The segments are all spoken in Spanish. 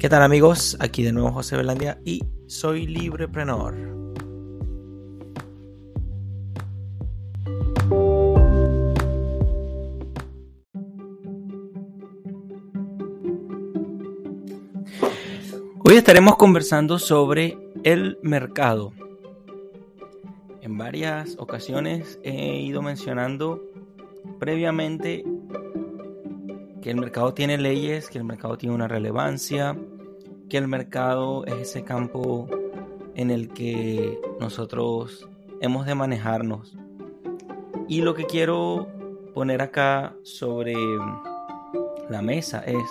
¿Qué tal amigos? Aquí de nuevo José Belandia y soy libreprenor. Hoy estaremos conversando sobre el mercado. En varias ocasiones he ido mencionando previamente que el mercado tiene leyes, que el mercado tiene una relevancia, que el mercado es ese campo en el que nosotros hemos de manejarnos. Y lo que quiero poner acá sobre la mesa es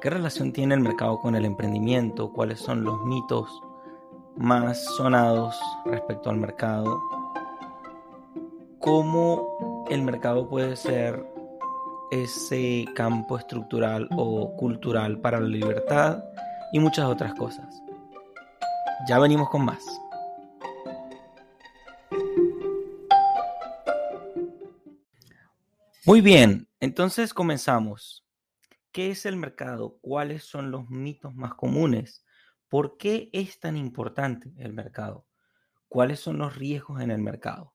qué relación tiene el mercado con el emprendimiento, cuáles son los mitos más sonados respecto al mercado, cómo el mercado puede ser ese campo estructural o cultural para la libertad y muchas otras cosas. Ya venimos con más. Muy bien, entonces comenzamos. ¿Qué es el mercado? ¿Cuáles son los mitos más comunes? ¿Por qué es tan importante el mercado? ¿Cuáles son los riesgos en el mercado?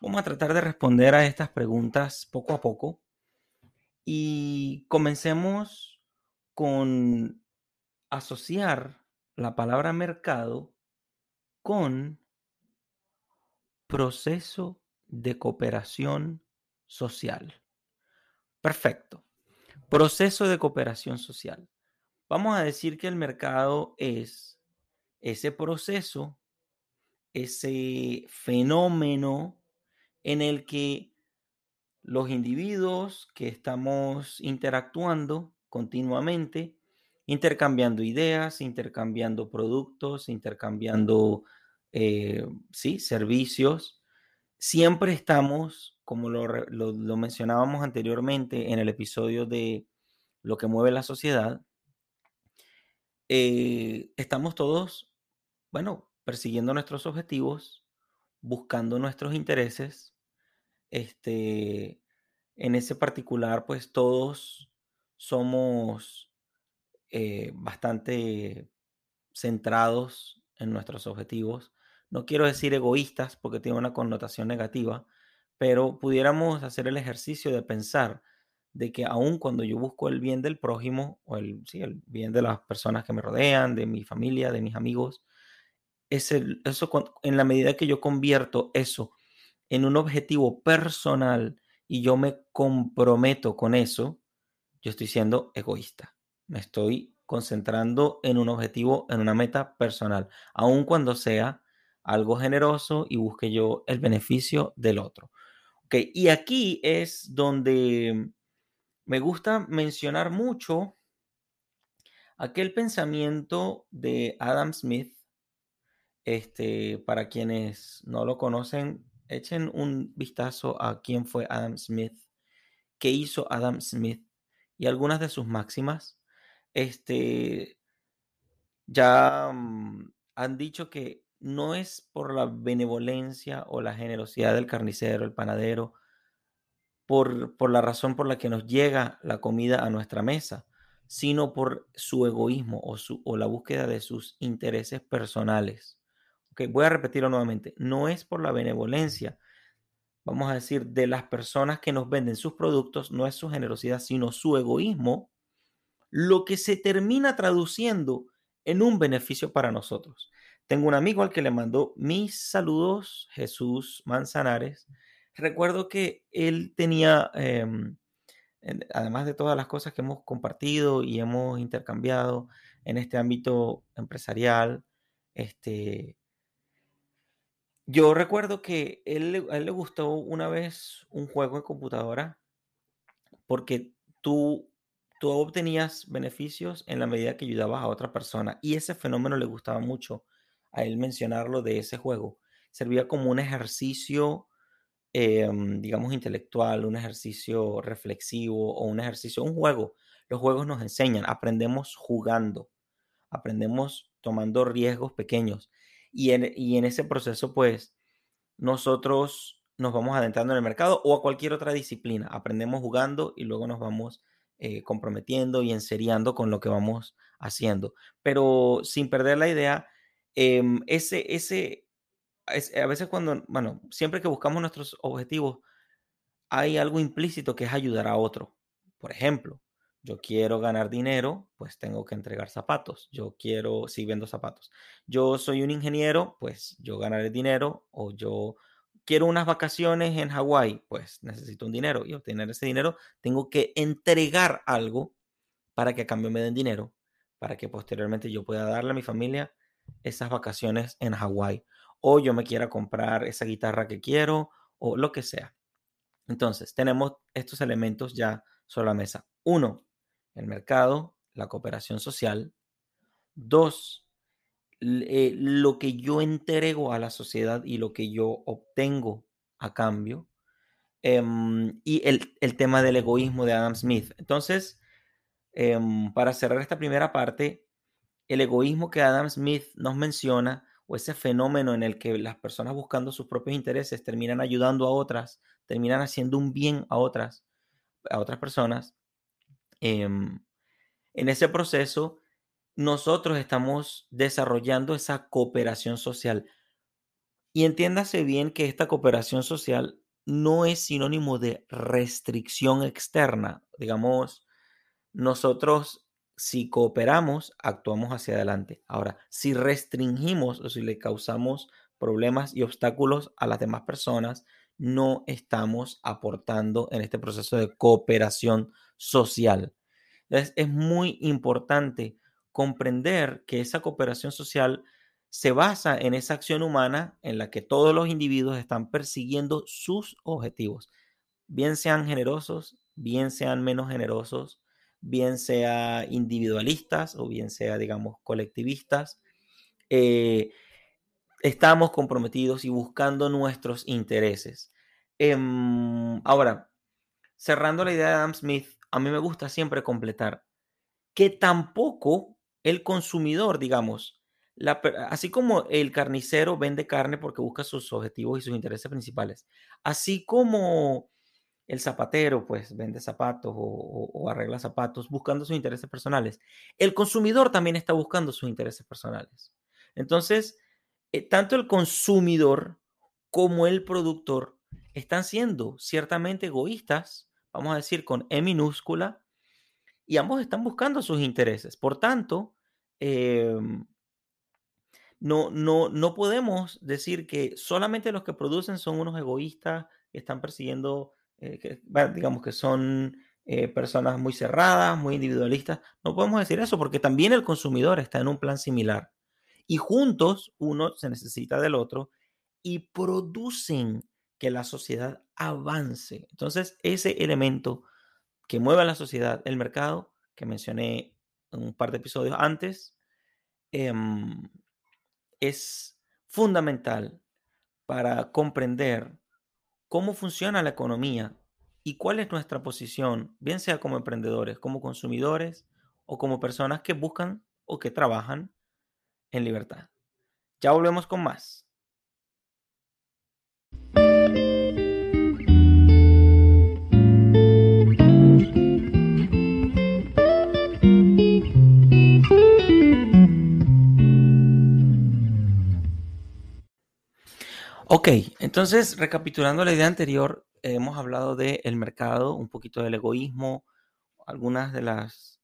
Vamos a tratar de responder a estas preguntas poco a poco y comencemos con asociar la palabra mercado con proceso de cooperación social. Perfecto. Proceso de cooperación social. Vamos a decir que el mercado es ese proceso, ese fenómeno en el que los individuos que estamos interactuando continuamente, intercambiando ideas, intercambiando productos, intercambiando, eh, sí, servicios, siempre estamos, como lo, mencionábamos anteriormente en el episodio de lo que mueve la sociedad, eh, estamos todos, bueno, persiguiendo nuestros objetivos, buscando nuestros intereses, este, en ese particular, pues todos somos eh, bastante centrados en nuestros objetivos. No quiero decir egoístas porque tiene una connotación negativa, pero pudiéramos hacer el ejercicio de pensar de que aun cuando yo busco el bien del prójimo o el, bien de las personas que me rodean, de mi familia, de mis amigos, es eso en la medida que yo convierto eso en un objetivo personal y yo me comprometo con eso, yo estoy siendo egoísta. Me estoy concentrando en un objetivo, en una meta personal, aun cuando sea algo generoso y busque yo el beneficio del otro. Okay, y aquí es donde me gusta mencionar mucho aquel pensamiento de Adam Smith. Este, para quienes no lo conocen, echen un vistazo a quién fue Adam Smith, qué hizo Adam Smith y algunas de sus máximas. Este, ya mm, han dicho que no es por la benevolencia o la generosidad del carnicero, el panadero, por, por la razón por la que nos llega la comida a nuestra mesa, sino por su egoísmo o, su, o la búsqueda de sus intereses personales voy a repetirlo nuevamente. No es por la benevolencia, vamos a decir, de las personas que nos venden sus productos, no es su generosidad, sino su egoísmo, lo que se termina traduciendo en un beneficio para nosotros. Tengo un amigo al que le mandó mis saludos, Jesús Manzanares. Recuerdo que él tenía, em, además de todas las cosas que hemos compartido y hemos intercambiado en este ámbito empresarial, este, yo recuerdo que él, a él le gustó una vez un juego de computadora porque tú, tú obtenías beneficios en la medida que ayudabas a otra persona y ese fenómeno le gustaba mucho a él mencionarlo de ese juego. Servía como un ejercicio, em, digamos, intelectual, un ejercicio reflexivo o un ejercicio, un juego. Los juegos nos enseñan, aprendemos jugando, aprendemos tomando riesgos pequeños. Y en, ese proceso, pues, nosotros nos vamos adentrando en el mercado o a cualquier otra disciplina. Aprendemos jugando y luego nos vamos eh, comprometiendo y enseriando con lo que vamos haciendo. Pero sin perder la idea, em, ese, ese, a veces cuando, bueno, siempre que buscamos nuestros objetivos, hay algo implícito que es ayudar a otro. Por ejemplo, yo quiero ganar dinero, pues tengo que entregar zapatos. Yo quiero, si vendo zapatos. Yo soy un ingeniero, pues yo ganaré dinero. O yo quiero unas vacaciones en Hawái, pues necesito un dinero. Y obtener ese dinero, tengo que entregar algo para que a cambio me den dinero, para que posteriormente yo pueda darle a mi familia esas vacaciones en Hawái. O yo me quiera comprar esa guitarra que quiero, o lo que sea. Entonces, tenemos estos elementos ya sobre la mesa. Uno, el mercado, la cooperación social. Dos, eh, lo que yo entrego a la sociedad y lo que yo obtengo a cambio. Em, y el, tema del egoísmo de Adam Smith. Entonces, em, para cerrar esta primera parte, el egoísmo que Adam Smith nos menciona o ese fenómeno en el que las personas buscando sus propios intereses terminan ayudando a otras, terminan haciendo un bien a otras, a otras personas. Em, en ese proceso, nosotros estamos desarrollando esa cooperación social. Y entiéndase bien que esta cooperación social no es sinónimo de restricción externa. Digamos, nosotros si cooperamos, actuamos hacia adelante. Ahora, si restringimos o si le causamos problemas y obstáculos a las demás personas, no estamos aportando en este proceso de cooperación social. Entonces, es muy importante comprender que esa cooperación social se basa en esa acción humana en la que todos los individuos están persiguiendo sus objetivos, bien sean generosos, bien sean menos generosos, bien sea individualistas o bien sea, digamos, colectivistas. Eh, estamos comprometidos y buscando nuestros intereses. Em, ahora, cerrando la idea de Adam Smith, a mí me gusta siempre completar que tampoco el consumidor, digamos, así como el carnicero vende carne porque busca sus objetivos y sus intereses principales, así como el zapatero pues vende zapatos o, arregla zapatos buscando sus intereses personales. El consumidor también está buscando sus intereses personales. Entonces, eh, tanto el consumidor como el productor están siendo ciertamente egoístas, vamos a decir con E minúscula, y ambos están buscando sus intereses. Por tanto, em, no, no, no podemos decir que solamente los que producen son unos egoístas que están persiguiendo eh, digamos que son eh, personas muy cerradas, muy individualistas. No podemos decir eso porque también el consumidor está en un plan similar. Y juntos uno se necesita del otro y producen que la sociedad avance. Entonces, ese elemento que mueve a la sociedad, el mercado, que mencioné en un par de episodios antes, em, es fundamental para comprender cómo funciona la economía y cuál es nuestra posición, bien sea como emprendedores, como consumidores o como personas que buscan o que trabajan en libertad. Ya volvemos con más. Ok, entonces recapitulando la idea anterior, hemos hablado del mercado, un poquito del egoísmo, algunas de las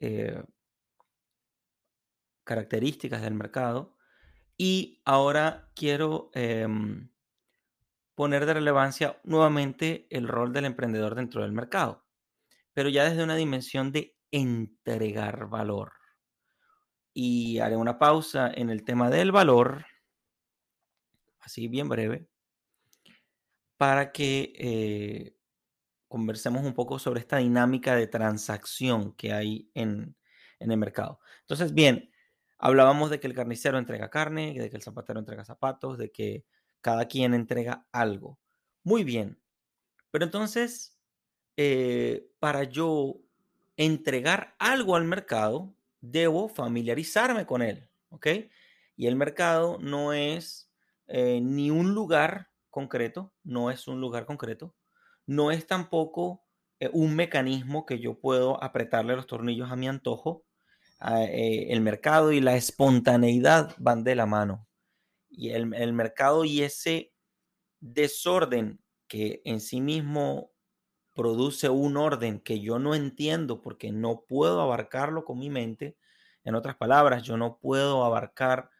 eh, características del mercado. Y ahora quiero em, poner de relevancia nuevamente el rol del emprendedor dentro del mercado, pero ya desde una dimensión de entregar valor. Y haré una pausa en el tema del valor así bien breve, para que eh, conversemos un poco sobre esta dinámica de transacción que hay en, el mercado. Entonces, bien, hablábamos de que el carnicero entrega carne, de que el zapatero entrega zapatos, de que cada quien entrega algo. Muy bien. Pero entonces, eh, para yo entregar algo al mercado, debo familiarizarme con él, ¿ok? Y el mercado no es eh, ni un lugar concreto, no es un lugar concreto, no es tampoco eh, un mecanismo que yo puedo apretarle los tornillos a mi antojo. Eh, el mercado y la espontaneidad van de la mano. Y el, el mercado y ese desorden que en sí mismo produce un orden que yo no entiendo porque no puedo abarcarlo con mi mente. En otras palabras, yo no puedo abarcar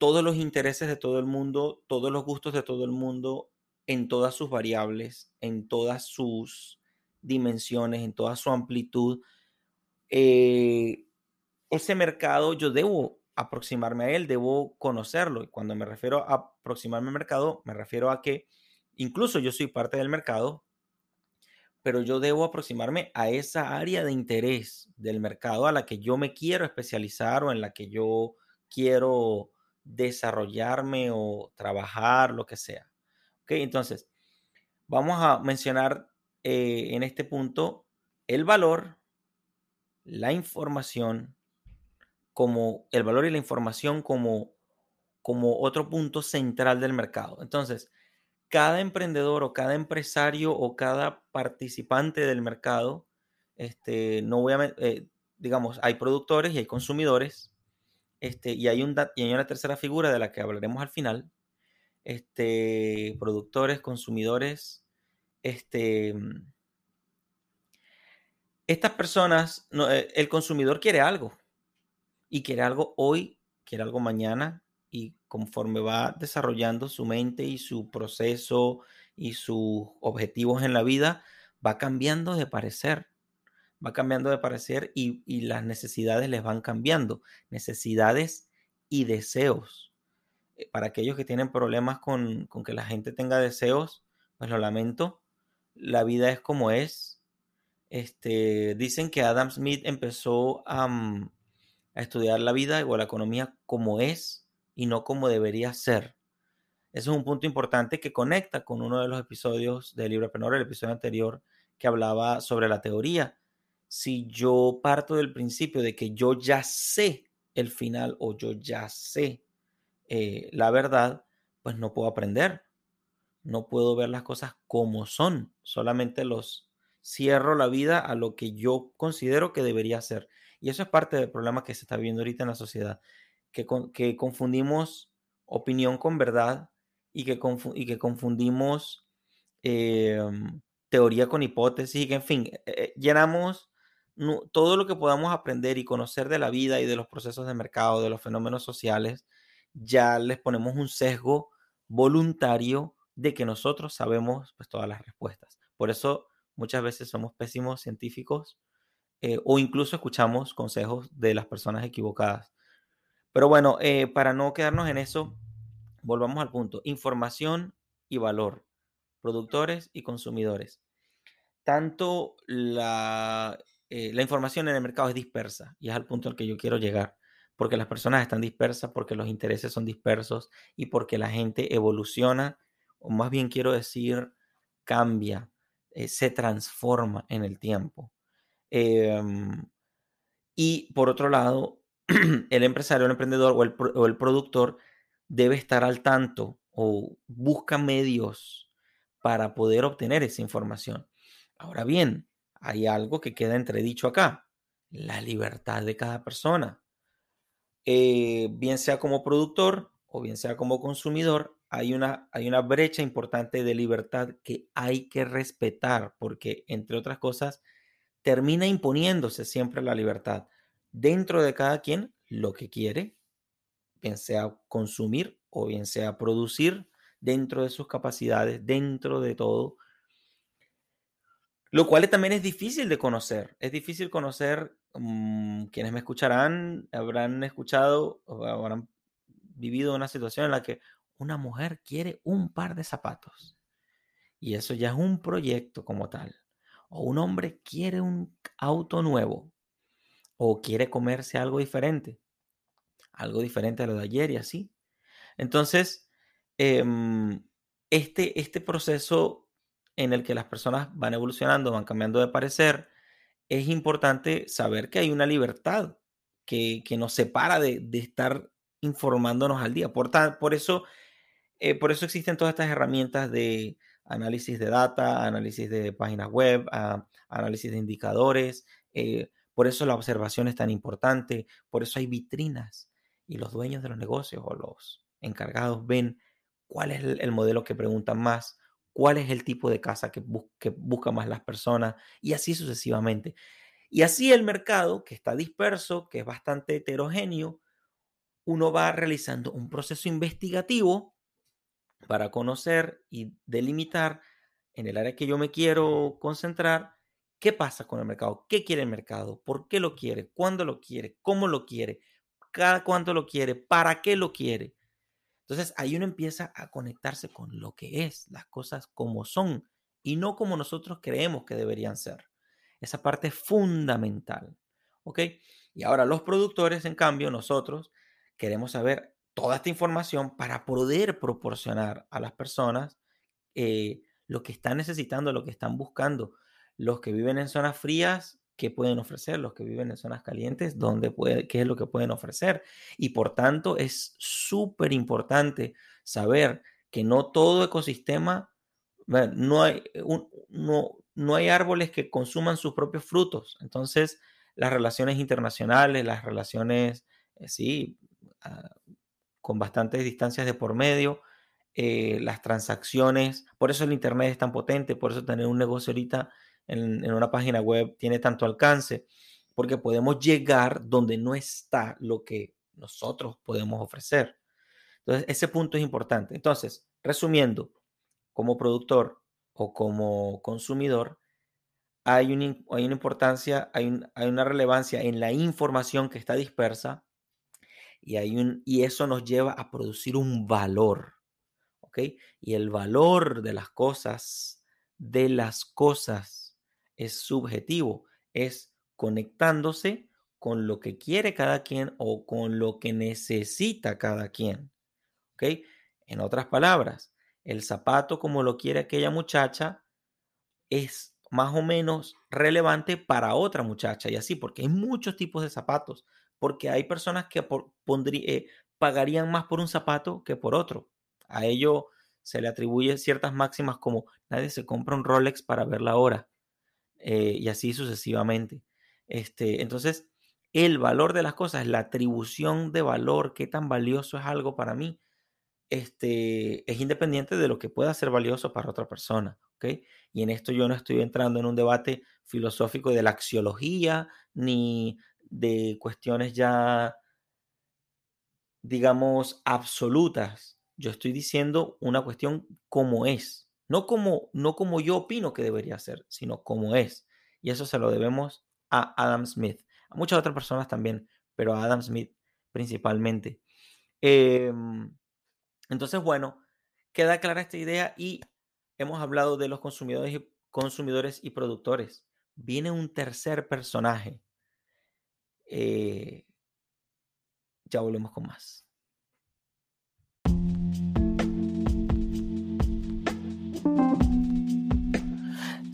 todos los intereses de todo el mundo, todos los gustos de todo el mundo en todas sus variables, en todas sus dimensiones, en toda su amplitud. Eh, ese mercado yo debo aproximarme a él, debo conocerlo. Y cuando me refiero a aproximarme al mercado, me refiero a que incluso yo soy parte del mercado, pero yo debo aproximarme a esa área de interés del mercado a la que yo me quiero especializar o en la que yo quiero desarrollarme o trabajar, lo que sea. ¿Ok? Entonces, vamos a mencionar eh, en este punto el valor, la información, como el valor y la información como, como otro punto central del mercado. Entonces, cada emprendedor o cada empresario o cada participante del mercado, este, no voy a, eh, digamos, hay productores y hay consumidores, este, y, hay un, y hay una tercera figura de la que hablaremos al final, este, productores, consumidores, este, estas personas, eh, el consumidor quiere algo y quiere algo hoy, quiere algo mañana, y conforme va desarrollando su mente y su proceso y sus objetivos en la vida, va cambiando de parecer, va cambiando de parecer y, las necesidades les van cambiando, necesidades y deseos. Eh, para aquellos que tienen problemas con, que la gente tenga deseos, pues lo lamento, la vida es como es. Este, dicen que Adam Smith empezó a, mm, estudiar la vida o la economía como es y no como debería ser. Eso es un punto importante que conecta con uno de los episodios del libro Penor, el episodio anterior que hablaba sobre la teoría. Si yo parto del principio de que yo ya sé el final o yo ya sé eh, la verdad, pues no puedo aprender. No puedo ver las cosas como son. Solamente los cierro la vida a lo que yo considero que debería ser. Y eso es parte del problema que se está viendo ahorita en la sociedad que, confundimos opinión con verdad y que, que confundimos em, teoría con hipótesis, que en fin, eh, eh, llenamos todo lo que podamos aprender y conocer de la vida y de los procesos de mercado, de los fenómenos sociales, ya les ponemos un sesgo voluntario de que nosotros sabemos pues, todas las respuestas. Por eso muchas veces somos pésimos científicos eh, o incluso escuchamos consejos de las personas equivocadas. Pero bueno, eh, para no quedarnos en eso, volvamos al punto. Información y valor. Productores y consumidores. Tanto la, eh, la información en el mercado es dispersa y es al punto al que yo quiero llegar. Porque las personas están dispersas, porque los intereses son dispersos y porque la gente evoluciona, o más bien quiero decir, cambia, eh, se transforma en el tiempo. Em, y por otro lado, el empresario, el emprendedor o el, productor debe estar al tanto o busca medios para poder obtener esa información. Ahora bien, hay algo que queda entredicho acá, la libertad de cada persona. Eh, bien sea como productor o bien sea como consumidor, hay una, hay una brecha importante de libertad que hay que respetar porque, entre otras cosas, termina imponiéndose siempre la libertad dentro de cada quien lo que quiere, bien sea consumir o bien sea producir dentro de sus capacidades, dentro de todo. Lo cual también es difícil de conocer. Es difícil conocer, mm, quienes me escucharán, habrán escuchado o habrán vivido una situación en la que una mujer quiere un par de zapatos. Y eso ya es un proyecto como tal. O un hombre quiere un auto nuevo o quiere comerse algo diferente, algo diferente a lo de ayer y así. Entonces, em, este, este proceso en el que las personas van evolucionando, van cambiando de parecer, es importante saber que hay una libertad que, nos separa de, estar informándonos al día. Por, por, eso, eh, por eso existen todas estas herramientas de análisis de data, análisis de páginas web, análisis de indicadores. Eh, por eso la observación es tan importante, por eso hay vitrinas y los dueños de los negocios o los encargados ven cuál es el, modelo que preguntan más, cuál es el tipo de casa que, que buscan más las personas y así sucesivamente. Y así el mercado, que está disperso, que es bastante heterogéneo, uno va realizando un proceso investigativo para conocer y delimitar en el área que yo me quiero concentrar qué pasa con el mercado, qué quiere el mercado, por qué lo quiere, cuándo lo quiere, cómo lo quiere, cada cuánto lo quiere, para qué lo quiere. Entonces ahí uno empieza a conectarse con lo que es, las cosas como son y no como nosotros creemos que deberían ser. Esa parte es fundamental. ¿Ok? Y ahora los productores, en cambio, nosotros queremos saber toda esta información para poder proporcionar a las personas eh, lo que están necesitando, lo que están buscando. Los que viven en zonas frías, ¿qué pueden ofrecer? Los que viven en zonas calientes, ¿dónde puede, ¿qué es lo que pueden ofrecer? Y por tanto, es súper importante saber que no todo ecosistema, no hay, no, no hay árboles que consuman sus propios frutos. Entonces, las relaciones internacionales, las relaciones, eh, sí, ah, con bastantes distancias de por medio, eh, las transacciones, por eso el Internet es tan potente, por eso tener un negocio ahorita en, una página web tiene tanto alcance, porque podemos llegar donde no está lo que nosotros podemos ofrecer. Entonces, ese punto es importante. Entonces, resumiendo, como productor o como consumidor, hay una, hay una importancia, hay, hay, una relevancia en la información que está dispersa y, hay un, y eso nos lleva a producir un valor. ¿Ok? Y el valor de las cosas, de las cosas, es subjetivo, es conectándose con lo que quiere cada quien o con lo que necesita cada quien. ¿Ok? En otras palabras, el zapato como lo quiere aquella muchacha es más o menos relevante para otra muchacha y así, porque hay muchos tipos de zapatos, porque hay personas que eh, pagarían más por un zapato que por otro. A ello se le atribuyen ciertas máximas como nadie se compra un Rolex para ver la hora eh, y así sucesivamente. Este, entonces, el valor de las cosas, la atribución de valor, qué tan valioso es algo para mí, este, es independiente de lo que pueda ser valioso para otra persona. ¿ok? Y en esto yo no estoy entrando en un debate filosófico de la axiología ni de cuestiones ya, digamos, absolutas. Yo estoy diciendo una cuestión como es, no como, no como yo opino que debería ser, sino como es. Y eso se lo debemos a Adam Smith, a muchas otras personas también, pero a Adam Smith principalmente. Eh, entonces, bueno, queda clara esta idea y hemos hablado de los consumidores y, consumidores y productores. Viene un tercer personaje. Eh, ya volvemos con más.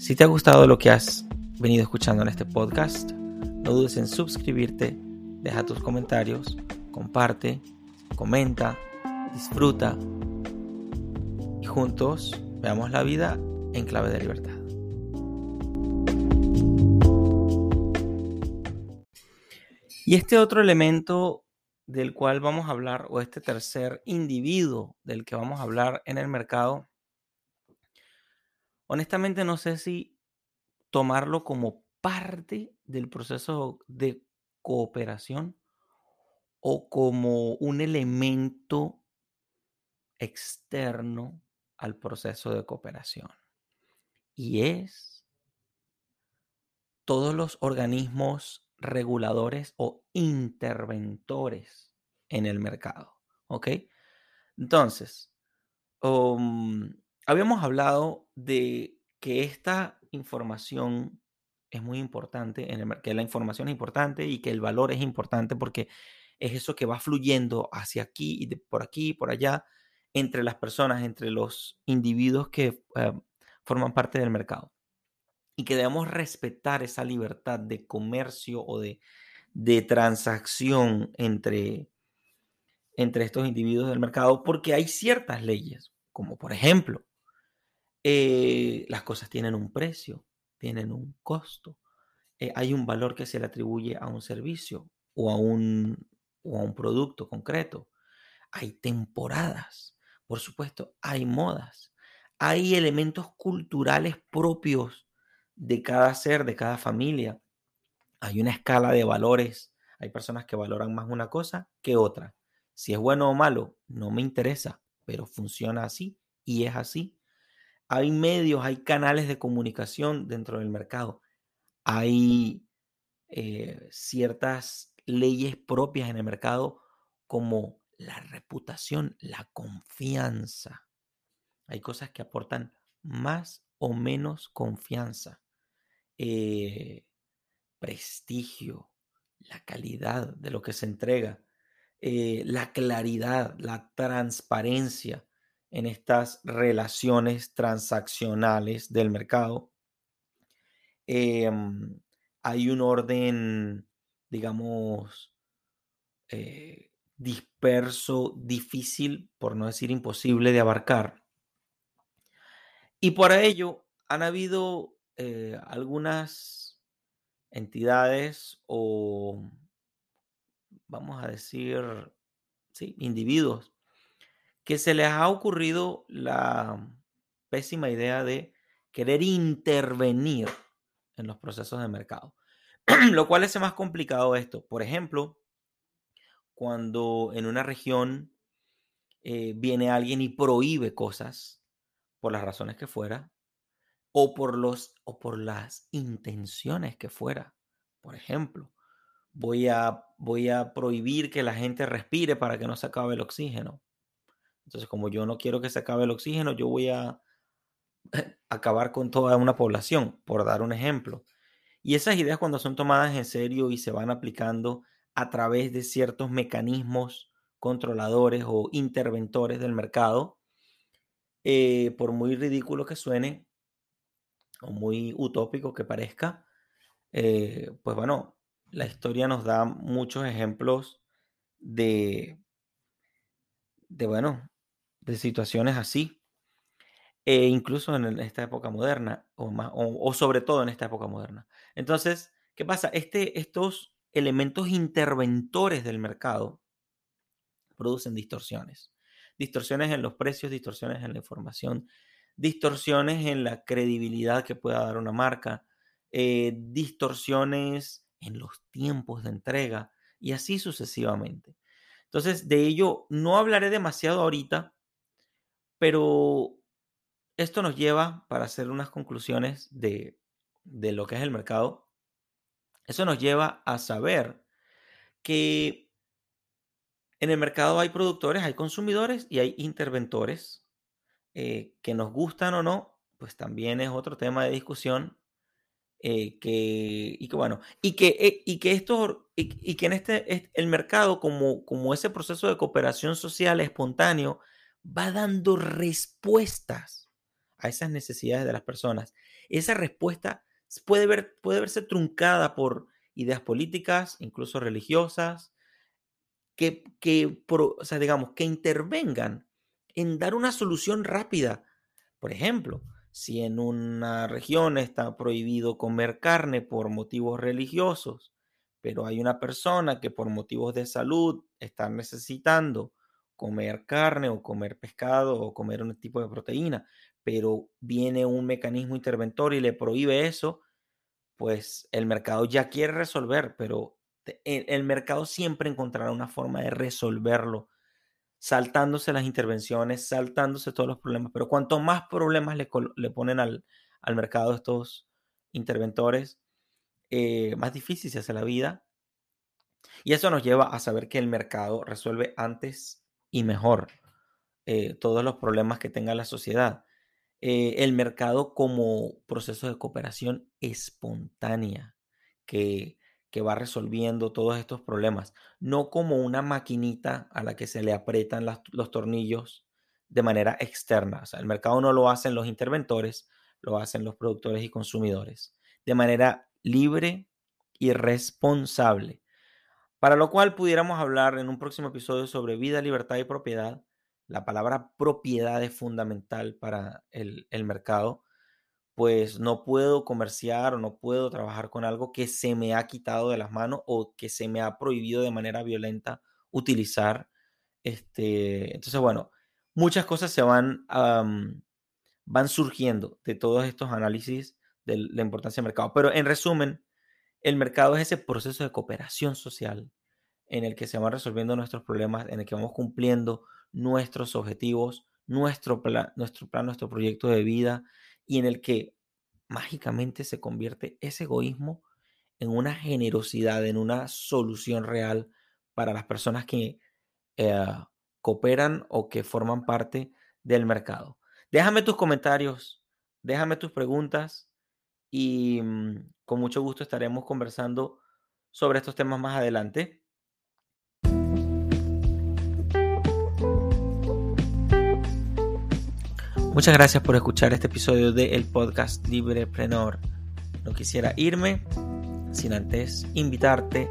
Si te ha gustado lo que has venido escuchando en este podcast, no dudes en suscribirte, deja tus comentarios, comparte, comenta disfruta y juntos veamos la vida en clave de libertad. Y este otro elemento del cual vamos a hablar, o este tercer individuo del que vamos a hablar en el mercado, honestamente no sé si tomarlo como parte del proceso de cooperación o como un elemento externo al proceso de cooperación. Y es todos los organismos reguladores o interventores en el mercado. ¿Ok? Entonces, um, habíamos hablado de que esta información es muy importante, en el, que la información es importante y que el valor es importante porque es eso que va fluyendo hacia aquí y de, por aquí y por allá entre las personas, entre los individuos que eh, forman parte del mercado. Y que debemos respetar esa libertad de comercio o de, de transacción entre, entre estos individuos del mercado, porque hay ciertas leyes, como por ejemplo, eh, las cosas tienen un precio, tienen un costo. Eh, hay un valor que se le atribuye a un servicio o a un, o a un producto concreto. Hay temporadas, por supuesto, hay modas, hay elementos culturales propios de cada ser, de cada familia. Hay una escala de valores. Hay personas que valoran más una cosa que otra. Si es bueno o malo, no me interesa, pero funciona así y es así. Hay medios, hay canales de comunicación dentro del mercado. Hay eh, ciertas leyes propias en el mercado como la reputación, la confianza. Hay cosas que aportan más o menos confianza, eh, prestigio, la calidad de lo que se entrega, eh, la claridad, la transparencia en estas relaciones transaccionales del mercado. Em, hay un orden, digamos, eh, disperso, difícil, por no decir imposible de abarcar. Y por ello han habido eh, algunas entidades o, vamos a decir, sí, individuos que se les ha ocurrido la pésima idea de querer intervenir en los procesos de mercado. Lo cual hace más complicado esto. Por ejemplo, cuando en una región eh, viene alguien y prohíbe cosas, por las razones que fuera, o por, los, o por las intenciones que fuera. Por ejemplo, voy a, voy a prohibir que la gente respire para que no se acabe el oxígeno. Entonces, como yo no quiero que se acabe el oxígeno, yo voy a acabar con toda una población, por dar un ejemplo. Y esas ideas cuando son tomadas en serio y se van aplicando a través de ciertos mecanismos controladores o interventores del mercado, eh, por muy ridículo que suene o muy utópico que parezca, eh, pues bueno, la historia nos da muchos ejemplos de, de bueno, de situaciones así, e incluso en esta época moderna, o, más, o, sobre todo en esta época moderna. Entonces, ¿qué pasa? Este, estos elementos interventores del mercado producen distorsiones. Distorsiones en los precios, distorsiones en la información, distorsiones en la credibilidad que pueda dar una marca, eh, distorsiones en los tiempos de entrega y así sucesivamente. Entonces, de ello no hablaré demasiado ahorita, pero esto nos lleva para hacer unas conclusiones de, de lo que es el mercado eso nos lleva a saber que en el mercado hay productores, hay consumidores y hay interventores eh, que nos gustan o no, pues también es otro tema de discusión. Eh, que, y que bueno, y que, eh, y que esto, y, que en este, el mercado, como, como ese proceso de cooperación social espontáneo, va dando respuestas a esas necesidades de las personas. Esa respuesta puede, ver, puede verse truncada por ideas políticas, incluso religiosas, que, que o sea, digamos, que intervengan en dar una solución rápida. Por ejemplo, si en una región está prohibido comer carne por motivos religiosos, pero hay una persona que por motivos de salud está necesitando comer carne o comer pescado o comer un tipo de proteína, pero viene un mecanismo interventor y le prohíbe eso, pues el mercado ya quiere resolver, pero el, mercado siempre encontrará una forma de resolverlo, saltándose las intervenciones, saltándose todos los problemas, pero cuanto más problemas le, ponen al, mercado estos interventores, eh, más difícil se hace la vida. Y eso nos lleva a saber que el mercado resuelve antes y mejor eh, todos los problemas que tenga la sociedad. Eh, el mercado como proceso de cooperación espontánea que, que va resolviendo todos estos problemas, no como una maquinita a la que se le aprietan los tornillos de manera externa. O sea, el mercado no lo hacen los interventores, lo hacen los productores y consumidores de manera libre y responsable. Para lo cual pudiéramos hablar en un próximo episodio sobre vida, libertad y propiedad, la palabra propiedad es fundamental para el, mercado, pues no puedo comerciar o no puedo trabajar con algo que se me ha quitado de las manos o que se me ha prohibido de manera violenta utilizar. Este, entonces, bueno, muchas cosas se van, van surgiendo de todos estos análisis de la importancia del mercado. Pero en resumen, el mercado es ese proceso de cooperación social en el que se van resolviendo nuestros problemas, en el que vamos cumpliendo nuestros objetivos, nuestro plan, nuestro plan, nuestro proyecto de vida y en el que mágicamente se convierte ese egoísmo en una generosidad, en una solución real para las personas que eh, cooperan o que forman parte del mercado. Déjame tus comentarios, déjame tus preguntas y mm, con mucho gusto estaremos conversando sobre estos temas más adelante. Muchas gracias por escuchar este episodio del podcast Librepreneur. No quisiera irme sin antes invitarte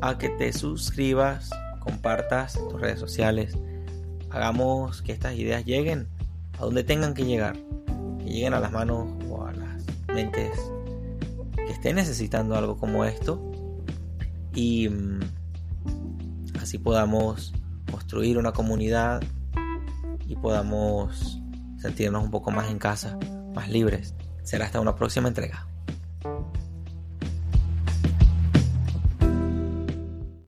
a que te suscribas, compartas tus redes sociales. Hagamos que estas ideas lleguen a donde tengan que llegar, que lleguen a las manos o a las mentes que estén necesitando algo como esto y mm, así podamos construir una comunidad y podamos sentirnos un poco más en casa, más libres. Será hasta una próxima entrega.